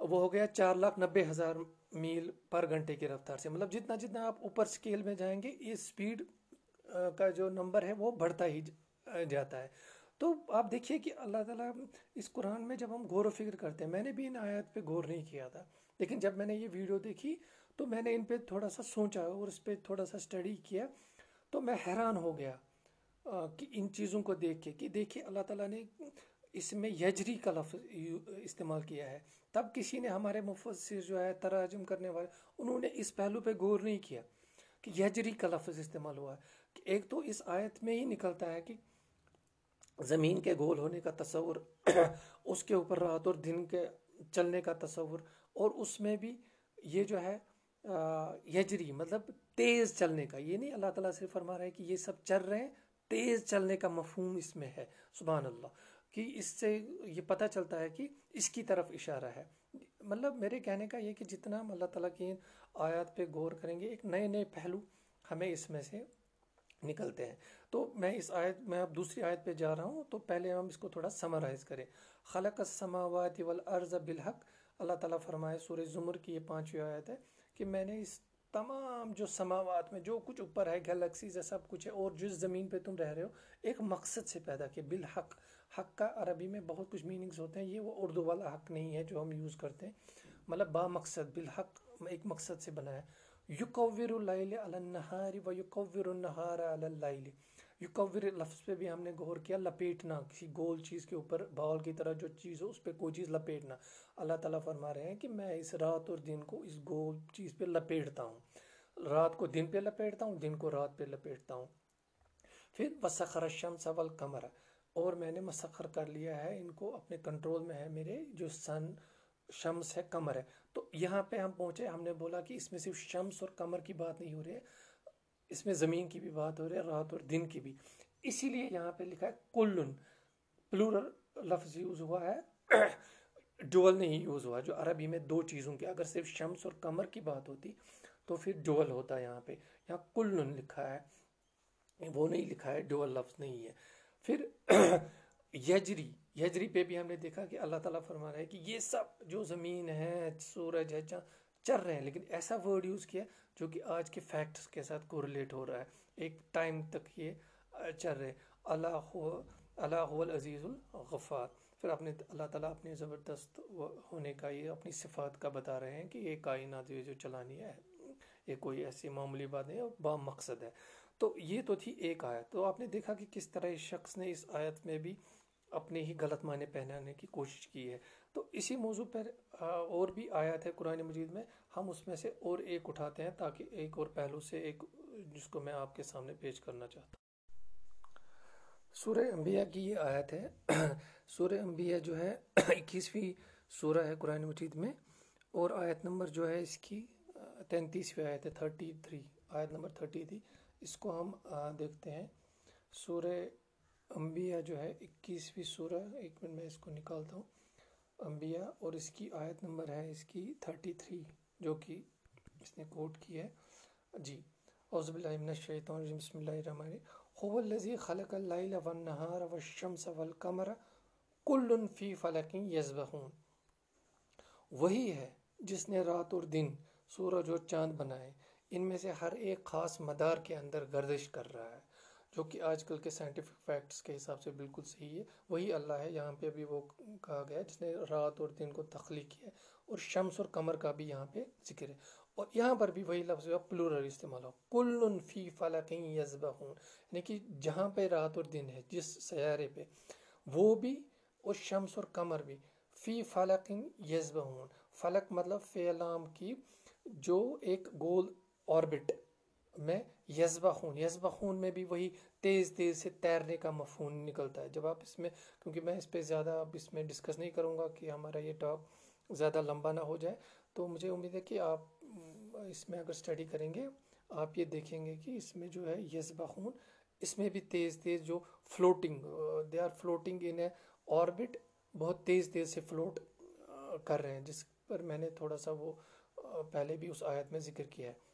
وہ ہو گیا چار لاکھ نبے ہزار میل پر گھنٹے کی رفتار سے۔ مطلب جتنا جتنا آپ اوپر سکیل میں جائیں گے، یہ سپیڈ کا جو نمبر ہے، وہ بڑھتا ہی جاتا ہے۔ تو آپ دیکھیے کہ اللہ تعالیٰ اس قرآن میں جب ہم غور و فکر کرتے ہیں، میں نے بھی ان آیات پہ غور نہیں کیا تھا۔ لیکن جب میں نے یہ ویڈیو دیکھی، تو میں نے ان پہ تھوڑا سا سوچا اور اس پہ تھوڑا سا اسٹڈی کیا، تو میں حیران ہو گیا کہ ان چیزوں کو دیکھ کے، کہ دیکھیے اللہ تعالیٰ نے اس میں یجری کا لفظ استعمال کیا ہے۔ تب کسی نے ہمارے مفسر جو ہے تراجم کرنے والے، انہوں نے اس پہلو پہ غور نہیں کیا کہ یجری کا لفظ استعمال ہوا ہے۔ کہ ایک تو اس آیت میں ہی نکلتا ہے کہ زمین کے گول ہونے کا تصور، اس کے اوپر رات اور دن کے چلنے کا تصور، اور اس میں بھی یہ جو ہے یجری مطلب تیز چلنے کا۔ یہ نہیں، اللہ تعالیٰ سے فرما رہا ہے کہ یہ سب چل رہے ہیں، تیز چلنے کا مفہوم اس میں ہے۔ سبحان اللہ۔ کہ اس سے یہ پتہ چلتا ہے کہ اس کی طرف اشارہ ہے۔ مطلب میرے کہنے کا یہ کہ جتنا ہم اللہ تعالیٰ کی آیات پہ غور کریں گے، ایک نئے نئے پہلو ہمیں اس میں سے نکلتے ہیں۔ تو میں اس آیت، میں اب دوسری آیت پہ جا رہا ہوں، تو پہلے ہم اس کو تھوڑا سمرائز کریں۔ خلق السماوات والارض بالحق، اللہ تعالیٰ فرمائے، سورہ زمر کی یہ پانچویں آیت ہے کہ میں نے اس تمام جو سماوات میں جو کچھ اوپر ہے گیلیکسیز ہے، سب کچھ ہے، اور جس زمین پہ تم رہ رہے ہو، ایک مقصد سے پیدا کیا، بالحق۔ حق کا عربی میں بہت کچھ میننگز ہوتے ہیں، یہ وہ اردو والا حق نہیں ہے جو ہم یوز کرتے ہیں۔ مطلب با مقصد، بالحق ایک مقصد سے بنا ہے۔ یکور اللیل علی النہار و یکور النہار علی اللیل۔ لفظ پہ بھی ہم نے غور کیا، لپیٹنا، کسی گول چیز کے اوپر، بال کی طرح جو چیز ہو، اس پہ کوئی چیز لپیٹنا۔ اللہ تعالیٰ فرما رہے ہیں کہ میں اس رات اور دن کو اس گول چیز پہ لپیٹتا ہوں۔ رات کو دن پہ لپیٹتا ہوں، دن کو رات پہ لپیٹتا ہوں۔ پھر وسخر الشمس والقمر۔ اور میں نے مسخر کر لیا ہے، ان کو اپنے کنٹرول میں ہے، میرے جو سن شمس ہے کمر ہے۔ تو یہاں پہ ہم پہنچے، ہم نے بولا کہ اس میں صرف شمس اور کمر کی بات نہیں ہو رہی ہے، اس میں زمین کی بھی بات ہو رہی ہے، رات اور دن کی بھی۔ اسی لیے یہاں پہ لکھا ہے، کلن، پلورل لفظ یوز ہوا ہے ڈول نہیں یوز ہوا، جو عربی میں دو چیزوں کی اگر صرف شمس اور کمر کی بات ہوتی تو پھر ڈول ہوتا ہے یہاں پہ۔ یہاں کلن لکھا ہے، وہ نہیں لکھا ہے ڈول لفظ نہیں ہے۔ پھر یجری یجری پہ بھی ہم نے دیکھا کہ اللہ تعالیٰ فرما رہا ہے کہ یہ سب جو زمین ہے، سورج ہے چل رہے ہیں، لیکن ایسا ورڈ یوز کیا جو کہ آج کے فیکٹس کے ساتھ کوریلیٹ ہو رہا ہے۔ ایک ٹائم تک یہ چل رہے اللہ اللہ العزیز الغفار۔ پھر اپنے اللہ تعالیٰ اپنے زبردست ہونے کا، یہ اپنی صفات کا بتا رہے ہیں کہ یہ کائنات جو چلانی ہے، یہ کوئی ایسی معمولی بات نہیں ہے با مقصد ہے۔ تو یہ تو تھی ایک آیت۔ تو آپ نے دیکھا کہ کس طرح اس شخص نے اس آیت میں بھی اپنے ہی غلط معنی پہنانے کی کوشش کی ہے۔ تو اسی موضوع پر اور بھی آیات ہے قرآن مجید میں۔ ہم اس میں سے اور ایک اٹھاتے ہیں تاکہ ایک اور پہلو سے ایک، جس کو میں آپ کے سامنے پیش کرنا چاہتا ہوں۔ سورہ انبیاء کی یہ آیت ہے۔ سورہ انبیاء جو ہے، اکیسویں سورہ ہے قرآن مجید میں۔ اور آیت نمبر جو ہے اس کی تینتیسویں آیت ہے، تھرٹی تھری۔ آیت نمبر تھرٹی تھی۔ اس کو ہم دیکھتے ہیں۔ سورہ انبیاء جو ہے، اکیسویں سورہ، ایک منٹ میں اس کو نکالتا ہوں۔ انبیاء، اور اس کی آیت نمبر ہے اس کی تھرٹی تھری، جو کہ اس نے کوٹ کی ہے۔ جی عزب اللہ من الشیطان الرجیم، بسم اللہ الرحمن هو الذي خلق الليل والنهار والشمس والقمر كل في فلك يسبحون وہی ہے جس نے رات اور دن سورج اور چاند بنائے۔ ان میں سے ہر ایک خاص مدار کے اندر گردش کر رہا ہے، جو کہ آج کل کے سائنٹیفک فیکٹس کے حساب سے بالکل صحیح ہے۔ وہی اللہ ہے، یہاں پہ بھی وہ کہا گیا ہے، جس نے رات اور دن کو تخلیق کیا ہے، اور شمس اور کمر کا بھی یہاں پہ ذکر ہے۔ اور یہاں پر بھی وہی لفظ پلورل استعمال ہو۔ کل فی فلق یزبہون یعنی کہ جہاں پہ رات اور دن ہے، جس سیارے پہ، وہ بھی اور شمس اور کمر بھی۔ فی فلق یزبہون فلق مطلب فیلام کی جو ایک گول آربٹ میں یزبہ خون یزبہ خون میں بھی وہی تیز تیز سے تیرنے کا مفہوم نکلتا ہے۔ جب آپ اس میں، کیونکہ میں اس پہ زیادہ اب اس میں ڈسکس نہیں کروں گا کہ ہمارا یہ ٹاپ زیادہ لمبا نہ ہو جائے، تو مجھے امید ہے کہ آپ اس میں اگر اسٹڈی کریں گے، آپ یہ دیکھیں گے کہ اس میں جو ہے یزبہ خون، اس میں بھی تیز تیز جو floating they are floating in a orbit بہت تیز تیز سے فلوٹ کر رہے ہیں، جس پر میں نے تھوڑا سا وہ، پہلے بھی اس آیت میں ذکر کیا ہے۔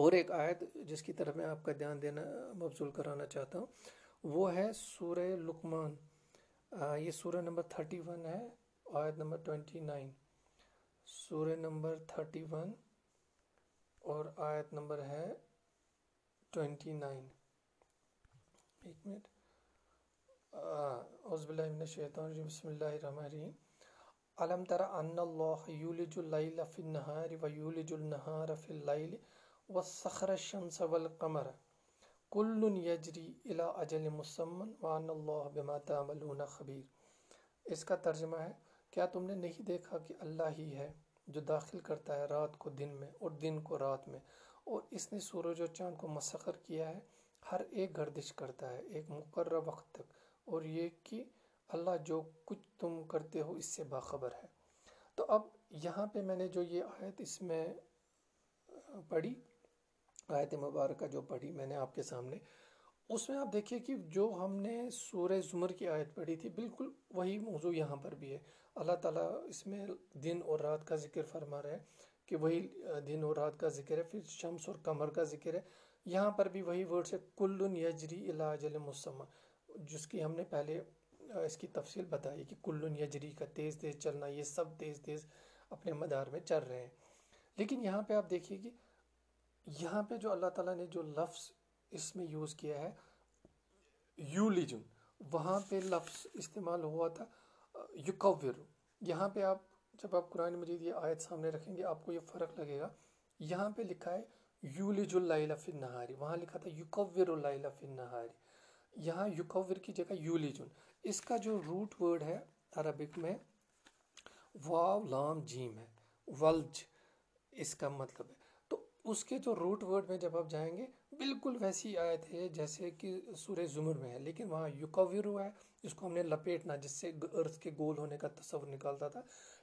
اور ایک آیت جس کی طرف میں آپ کا دھیان دینا مبزول کرانا چاہتا ہوں، وہ ہے سورہ لکمان یہ سورہ نمبر تھرٹی ون ہے، آیت نمبر ٹوینٹی نائن سورہ نمبر تھرٹی ون اور آیت نمبر ہے ٹوینٹی نائن ایک منٹ۔ عزب اللہ من الشیطان الرجیم، بسم اللہ الرحمن الرحیم۔ علم تر ان اللہ یولج اللیل فی النہار و یولج النہار فی اللیل وسخر الشمس والقمر کل یجری الى اجل مسمن وان اللہ بما تعملون خبیر اس کا ترجمہ ہے، کیا تم نے نہیں دیکھا کہ اللہ ہی ہے جو داخل کرتا ہے رات کو دن میں اور دن کو رات میں؟ اور اس نے سورج و چاند کو مسخر کیا ہے، ہر ایک گردش کرتا ہے ایک مقرر وقت تک۔ اور یہ کہ اللہ جو کچھ تم کرتے ہو اس سے باخبر ہے۔ تو اب یہاں پہ میں نے جو یہ آیت اس میں پڑھی آیت مبارکہ جو پڑھی میں نے آپ کے سامنے، اس میں آپ دیکھیے کہ جو ہم نے سورہ زمر کی آیت پڑھی تھی، بالکل وہی موضوع یہاں پر بھی ہے۔ اللہ تعالیٰ اس میں دن اور رات کا ذکر فرما رہے ہیں کہ وہی دن اور رات کا ذکر ہے، پھر شمس اور کمر کا ذکر ہے۔ یہاں پر بھی وہی ورڈ سے کل یجری علاجل مسمہ۔ جس کی ہم نے پہلے اس کی تفصیل بتائی کہ کل یجری کا تیز تیز چلنا، یہ سب تیز تیز اپنے مدار میں چل رہے ہیں۔ لیکن یہاں پہ آپ دیکھیے کہ یہاں پہ جو اللہ تعالیٰ نے جو لفظ اس میں یوز کیا ہے، یولیجن، وہاں پہ لفظ استعمال ہوا تھا یکور یہاں پہ آپ جب آپ قرآن مجید یہ آیت سامنے رکھیں گے، آپ کو یہ فرق لگے گا۔ یہاں پہ لکھا ہے یولج اللہ فی النہاری وہاں لکھا تھا یکور اللہ فی النہاری یہاں یکور کی جگہ یولیجن۔ اس کا جو روٹ ورڈ ہے عربک میں، واو، لام، جیم ہے۔ ولج، اس کا مطلب ہے۔ اس کے جو روٹ ورڈ میں جب آپ جائیں گے، بالکل ویسی آیت ہے جیسے کہ سورہ زمر میں ہے، لیکن وہاں یوکور ہے جس کو ہم نے لپیٹنا جس سے ارتھ کے گول ہونے کا تصور نکالتا تھا۔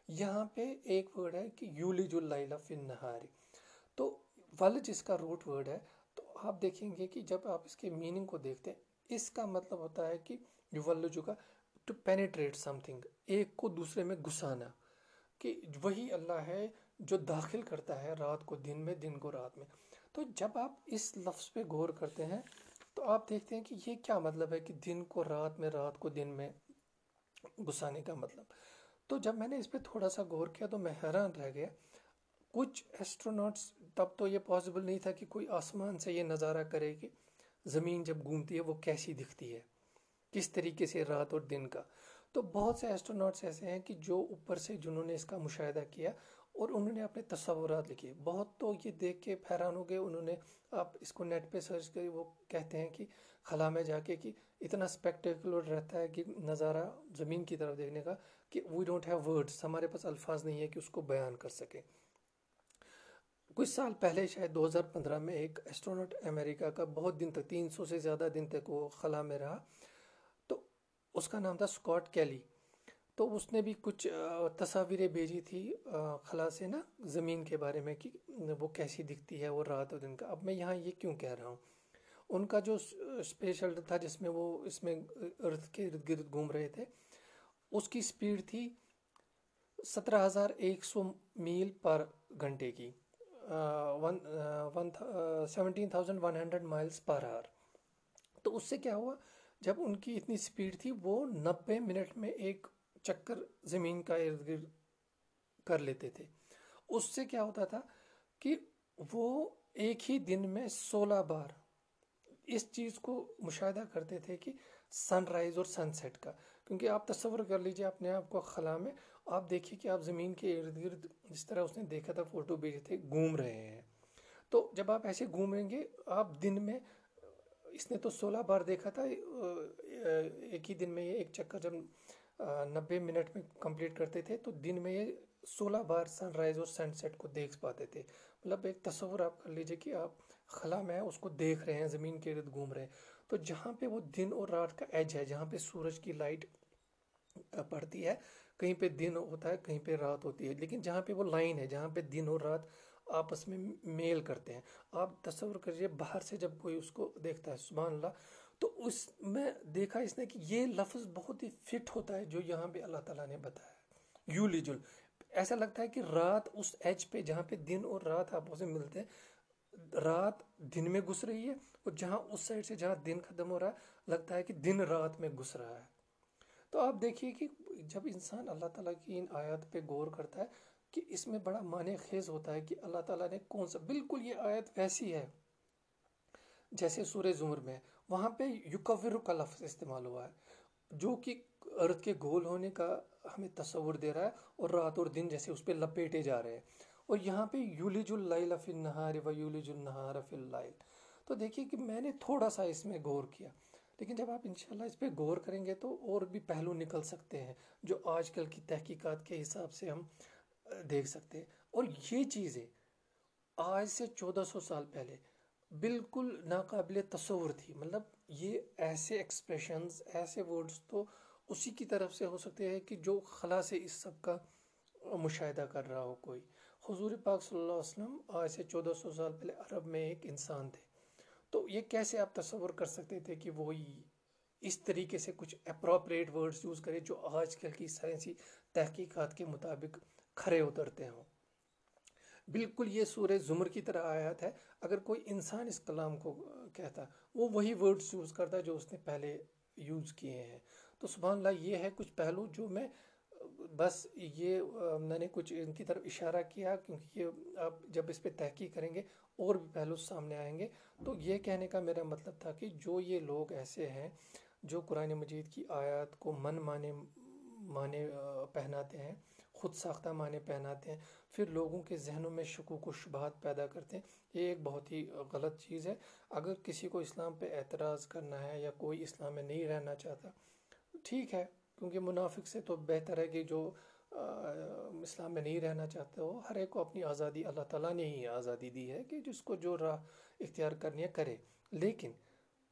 یہاں پہ ایک ورڈ ہے کہ یولج اللیل فی النہار۔ تو ولج اس کا روٹ ورڈ ہے۔ تو آپ دیکھیں گے کہ جب آپ اس کے میننگ کو دیکھتے ہیں، اس کا مطلب ہوتا ہے کہ یولجو کا ٹو پینیٹریٹ سم تھنگ ایک کو دوسرے میں گھسانا، کہ وہی اللہ ہے جو داخل کرتا ہے رات کو، دن میں، دن کو رات میں۔ تو جب آپ اس لفظ پہ غور کرتے ہیں، تو آپ دیکھتے ہیں کہ یہ کیا مطلب ہے کہ دن کو رات میں، رات کو دن میں گھسانے کا مطلب۔ تو جب میں نے اس پہ تھوڑا سا غور کیا تو میں حیران رہ گیا۔ کچھ ایسٹرونٹس تب تو یہ پاسبل نہیں تھا کہ کوئی آسمان سے یہ نظارہ کرے کہ زمین جب گھومتی ہے وہ کیسی دکھتی ہے، کس طریقے سے رات اور دن کا۔ تو بہت سے ایسٹرونٹس ایسے ہیں کہ جو اوپر سے جنہوں نے اس کا مشاہدہ کیا اور انہوں نے اپنے تصورات لکھے۔ بہت تو یہ دیکھ کے حیران ہو گئے۔ انہوں نے آپ اس کو نیٹ پہ سرچ کرے وہ کہتے ہیں کہ خلا میں جا کے کہ اتنا اسپیکٹیکولر رہتا ہے کہ نظارہ زمین کی طرف دیکھنے کا کہ وی ڈونٹ ہیو ورڈس ہمارے پاس الفاظ نہیں ہے کہ اس کو بیان کر سکیں۔ کچھ سال پہلے، شاید دو ہزار پندرہ میں، ایک ایسٹرونٹ امریکہ کا بہت دن تک، تین سو سے زیادہ دن تک وہ خلا میں رہا۔ تو اس کا نام تھا اسکاٹ کیلی۔ تو اس نے بھی کچھ تصاویریں بھیجی تھی خلا سے نا زمین کے بارے میں کہ وہ کیسی دکھتی ہے وہ رات اور دن کا۔ اب میں یہاں یہ کیوں کہہ رہا ہوں؟ ان کا جو اسپیشل تھا جس میں وہ اس میں ارتھ کے ارد گرد گھوم رہے تھے، اس کی سپیڈ تھی سترہ ہزار ایک سو میل پر گھنٹے کی۔ Seventeen thousand one hundred miles per hour. تو اس سے کیا ہوا؟ جب ان کی اتنی سپیڈ تھی، وہ نبے منٹ میں ایک چکر زمین کا ارد گرد کر لیتے تھے۔ اس سے کیا ہوتا تھا کہ وہ ایک ہی دن میں سولہ بار اس چیز کو مشاہدہ کرتے تھے کہ سن رائز اور سن سیٹ کا۔ کیونکہ آپ تصور کر لیجیے، اپنے آپ کو خلا میں آپ دیکھیے کہ آپ زمین کے ارد گرد جس طرح اس نے دیکھا تھا، فوٹو بھیجے تھے، گھوم رہے ہیں۔ تو جب آپ ایسے گھومیں گے، آپ دن میں اس نے تو سولہ بار دیکھا تھا ایک ہی دن میں یہ ایک چکر جب نبے منٹ میں کمپلیٹ کرتے تھے تو دن میں یہ سولہ بار سن رائز اور سن سیٹ کو دیکھ پاتے تھے۔ مطلب ایک تصور آپ کر لیجیے کہ آپ خلا میں اس کو دیکھ رہے ہیں، زمین کے ارد گھوم رہے ہیں۔ تو جہاں پہ وہ دن اور رات کا ایج ہے، جہاں پہ سورج کی لائٹ پڑتی ہے، کہیں پہ دن ہوتا ہے، کہیں پہ رات ہوتی ہے۔ لیکن جہاں پہ وہ لائن ہے، جہاں پہ دن اور رات آپس میں میل کرتے ہیں۔ آپ تصور کریے باہر سے جب کوئی اس کو دیکھتا ہے، سبحان اللہ تو اس میں دیکھا اس نے کہ یہ لفظ بہت ہی فٹ ہوتا ہے جو یہاں پہ اللہ تعالیٰ نے بتایا یو لیجل ایسا لگتا ہے کہ رات اس ایج پہ جہاں پہ دن اور رات آپس میں ملتے ہیں، رات دن میں گھس رہی ہے اور جہاں اس سائڈ سے جہاں دن ختم ہو رہا ہے، لگتا ہے کہ دن رات میں گھس رہا ہے۔ تو آپ دیکھیے کہ جب انسان اللہ تعالیٰ کی ان آیات پہ غور کرتا ہے کہ اس میں بڑا معنی خیز ہوتا ہے کہ اللہ تعالیٰ نے کون سا بالکل یہ آیت ویسی ہے۔ جیسے سورہ زمر میں وہاں پہ یکور کا لفظ استعمال ہوا ہے، جو کہ ارد کے گول ہونے کا ہمیں تصور دے رہا ہے اور رات اور دن جیسے اس پہ لپیٹے جا رہے ہیں۔ اور یہاں پہ یولج اللیل فی النہار و یولج النہار فی اللیل۔ تو دیکھیے کہ میں نے تھوڑا سا اس میں غور کیا، لیکن جب آپ انشاءاللہ اس پہ غور کریں گے تو اور بھی پہلو نکل سکتے ہیں جو آج کل کی تحقیقات کے حساب سے ہم دیکھ سکتے ہیں۔ اور یہ چیزیں آج سے چودہ سو سال پہلے بالکل ناقابل تصور تھی۔ مطلب یہ ایسے ایکسپریشنز ایسے ورڈز تو اسی کی طرف سے ہو سکتے ہیں کہ جو خلا سے اس سب کا مشاہدہ کر رہا ہو کوئی۔ حضور پاک صلی اللہ علیہ وسلم آج سے چودہ سو سال پہلے عرب میں ایک انسان تھے۔ تو یہ کیسے آپ تصور کر سکتے تھے کہ وہی اس طریقے سے کچھ اپروپریٹ ورڈز یوز کرے جو آج کل کی سائنسی تحقیقات کے مطابق کھرے اترتے ہوں؟ بالکل یہ سورہ زمر کی طرح آیات ہے۔ اگر کوئی انسان اس کلام کو کہتا، وہ وہی ورڈز یوز کرتا ہے جو اس نے پہلے یوز کیے ہیں۔ تو سبحان اللہ، یہ ہے کچھ پہلو جو میں، بس یہ، میں نے کچھ ان کی طرف اشارہ کیا کیونکہ یہ آپ جب اس پہ تحقیق کریں گے، اور بھی پہلو سامنے آئیں گے۔ تو یہ کہنے کا میرا مطلب تھا کہ جو یہ لوگ ایسے ہیں جو قرآن مجید کی آیات کو من مانے مانے پہناتے ہیں خود ساختہ معنی پہناتے ہیں، پھر لوگوں کے ذہنوں میں شکوک و شبہات پیدا کرتے ہیں۔ یہ ایک بہت ہی غلط چیز ہے۔ اگر کسی کو اسلام پہ اعتراض کرنا ہے یا کوئی اسلام میں نہیں رہنا چاہتا، ٹھیک ہے، کیونکہ منافق سے تو بہتر ہے کہ جو اسلام میں نہیں رہنا چاہتا ہو ہر ایک کو اپنی آزادی اللہ تعالیٰ نے ہی آزادی دی ہے کہ جس کو جو راہ اختیار کرنی ہے کرے۔ لیکن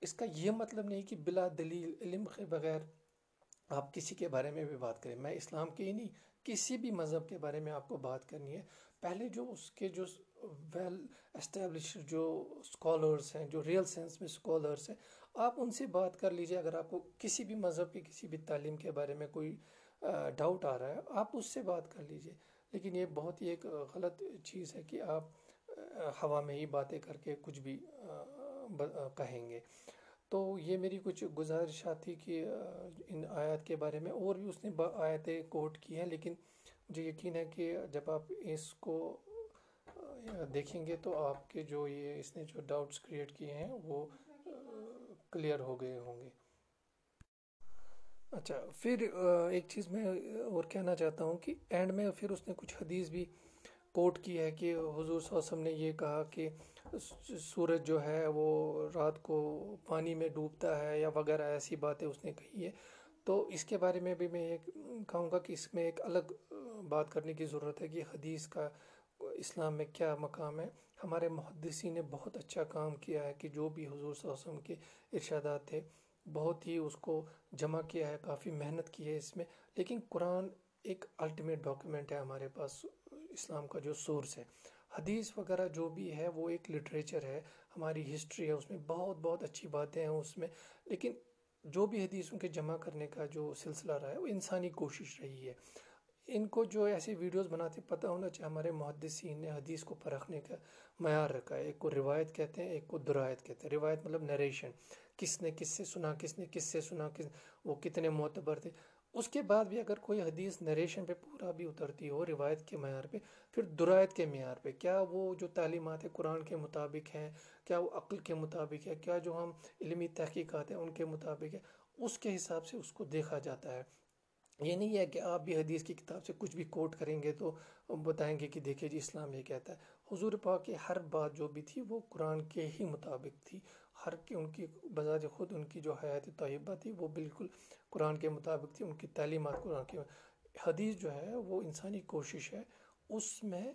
اس کا یہ مطلب نہیں کہ بلا دلیل علم کے بغیر آپ کسی کے بارے میں بھی بات کریں، میں اسلام کے ہی نہیں، کسی بھی مذہب کے بارے میں آپ کو بات کرنی ہے۔ پہلے جو اس کے جو ویل اسٹیبلش جو اسکالرس ہیں، جو ریئل سینس میں اسکالرس ہیں، آپ ان سے بات کر لیجیے۔ اگر آپ کو کسی بھی مذہب کی کسی بھی تعلیم کے بارے میں کوئی ڈاؤٹ آ رہا ہے، آپ اس سے بات کر لیجیے۔ لیکن یہ بہت ہی ایک غلط چیز ہے کہ آپ ہوا میں ہی باتیں کر کے کچھ بھی کہیں گے۔ تو یہ میری کچھ گزارشات تھی کہ ان آیات کے بارے میں اور بھی اس نے آیتیں کوٹ کی ہیں، لیکن مجھے یقین ہے کہ جب آپ اس کو دیکھیں گے تو آپ کے جو یہ اس نے جو ڈاؤٹس کریٹ کیے ہیں، وہ کلیئر ہو گئے ہوں گے۔ اچھا پھر ایک چیز میں اور کہنا چاہتا ہوں کہ اینڈ میں پھر اس نے کچھ حدیث بھی کوٹ کی ہے کہ حضور صلی اللہ علیہ وسلم نے یہ کہا کہ سورج جو ہے وہ رات کو پانی میں ڈوبتا ہے یا وغیرہ ایسی باتیں اس نے کہی ہے تو اس کے بارے میں بھی میں یہ کہوں گا کہ اس میں ایک الگ بات کرنے کی ضرورت ہے کہ حدیث کا اسلام میں کیا مقام ہے۔ ہمارے محدثین نے بہت اچھا کام کیا ہے کہ جو بھی حضور صلی اللہ علیہ وسلم کے ارشادات تھے، بہت ہی اس کو جمع کیا ہے، کافی محنت کی ہے اس میں۔ لیکن قرآن ایک الٹیمیٹ ڈاکیومنٹ ہے ہمارے پاس، اسلام کا جو سورس ہے۔ حدیث وغیرہ جو بھی ہے وہ ایک لٹریچر ہے، ہماری ہسٹری ہے، اس میں بہت بہت اچھی باتیں ہیں اس میں۔ لیکن جو بھی حدیثوں کے جمع کرنے کا جو سلسلہ رہا ہے، وہ انسانی کوشش رہی ہے۔ ان کو جو ایسی ویڈیوز بناتے، پتہ ہونا چاہیے ہمارے محدثین نے حدیث کو پرکھنے کا معیار رکھا ہے۔ ایک کو روایت کہتے ہیں، ایک کو درایت کہتے ہیں۔ روایت مطلب نریشن کس نے کس سے سنا، کس نے کس سے سنا، کس وہ کتنے معتبر تھے۔ اس کے بعد بھی اگر کوئی حدیث نریشن پہ پورا بھی اترتی ہو، روایت کے معیار پہ، پھر درایت کے معیار پہ، کیا وہ جو تعلیمات قرآن کے مطابق ہیں، کیا وہ عقل کے مطابق ہے، کیا جو ہم علمی تحقیقات ہیں، ان کے مطابق ہے اس کے حساب سے اس کو دیکھا جاتا ہے۔ یہ نہیں ہے کہ آپ بھی حدیث کی کتاب سے کچھ بھی کوٹ کریں گے تو بتائیں گے کہ دیکھیں جی اسلام یہ کہتا ہے۔ حضور پاک کی ہر بات جو بھی تھی وہ قرآن کے ہی مطابق تھی۔ ہر کی، ان کی بذات خود، ان کی جو حیات طیبہ تھی، وہ بالکل قرآن کے مطابق تھی، ان کی تعلیمات قرآن کے حدیث جو ہے، وہ انسانی کوشش ہے۔ اس میں،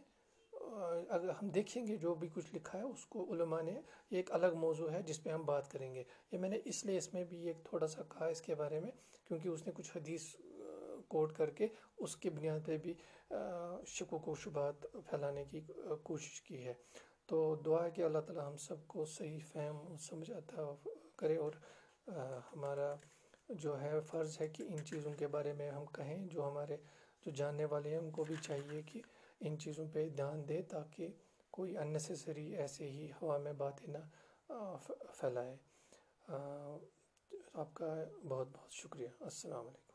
اگر ہم دیکھیں گے جو بھی کچھ لکھا ہے، اس کو علماء نے یہ ایک الگ موضوع ہے جس پہ ہم بات کریں گے۔ یہ میں نے اس لیے اس میں بھی ایک تھوڑا سا کہا اس کے بارے میں، کیونکہ اس نے کچھ حدیث کوٹ کر کے اس کی بنیاد پہ بھی شکوک و شبہات پھیلانے کی کوشش کی ہے۔ تو دعا ہے کہ اللہ تعالی ہم سب کو صحیح فہم سمجھ عطا کرے اور ہمارا جو ہے فرض ہے کہ ان چیزوں کے بارے میں ہم کہیں جو ہمارے جو جاننے والے ہیں، ان کو بھی چاہیے کہ ان چیزوں پہ دھیان دے تاکہ کوئی اننیسیسری ایسے ہی ہوا میں باتیں نہ پھیلائے۔ آپ کا بہت بہت شکریہ۔ السلام علیکم۔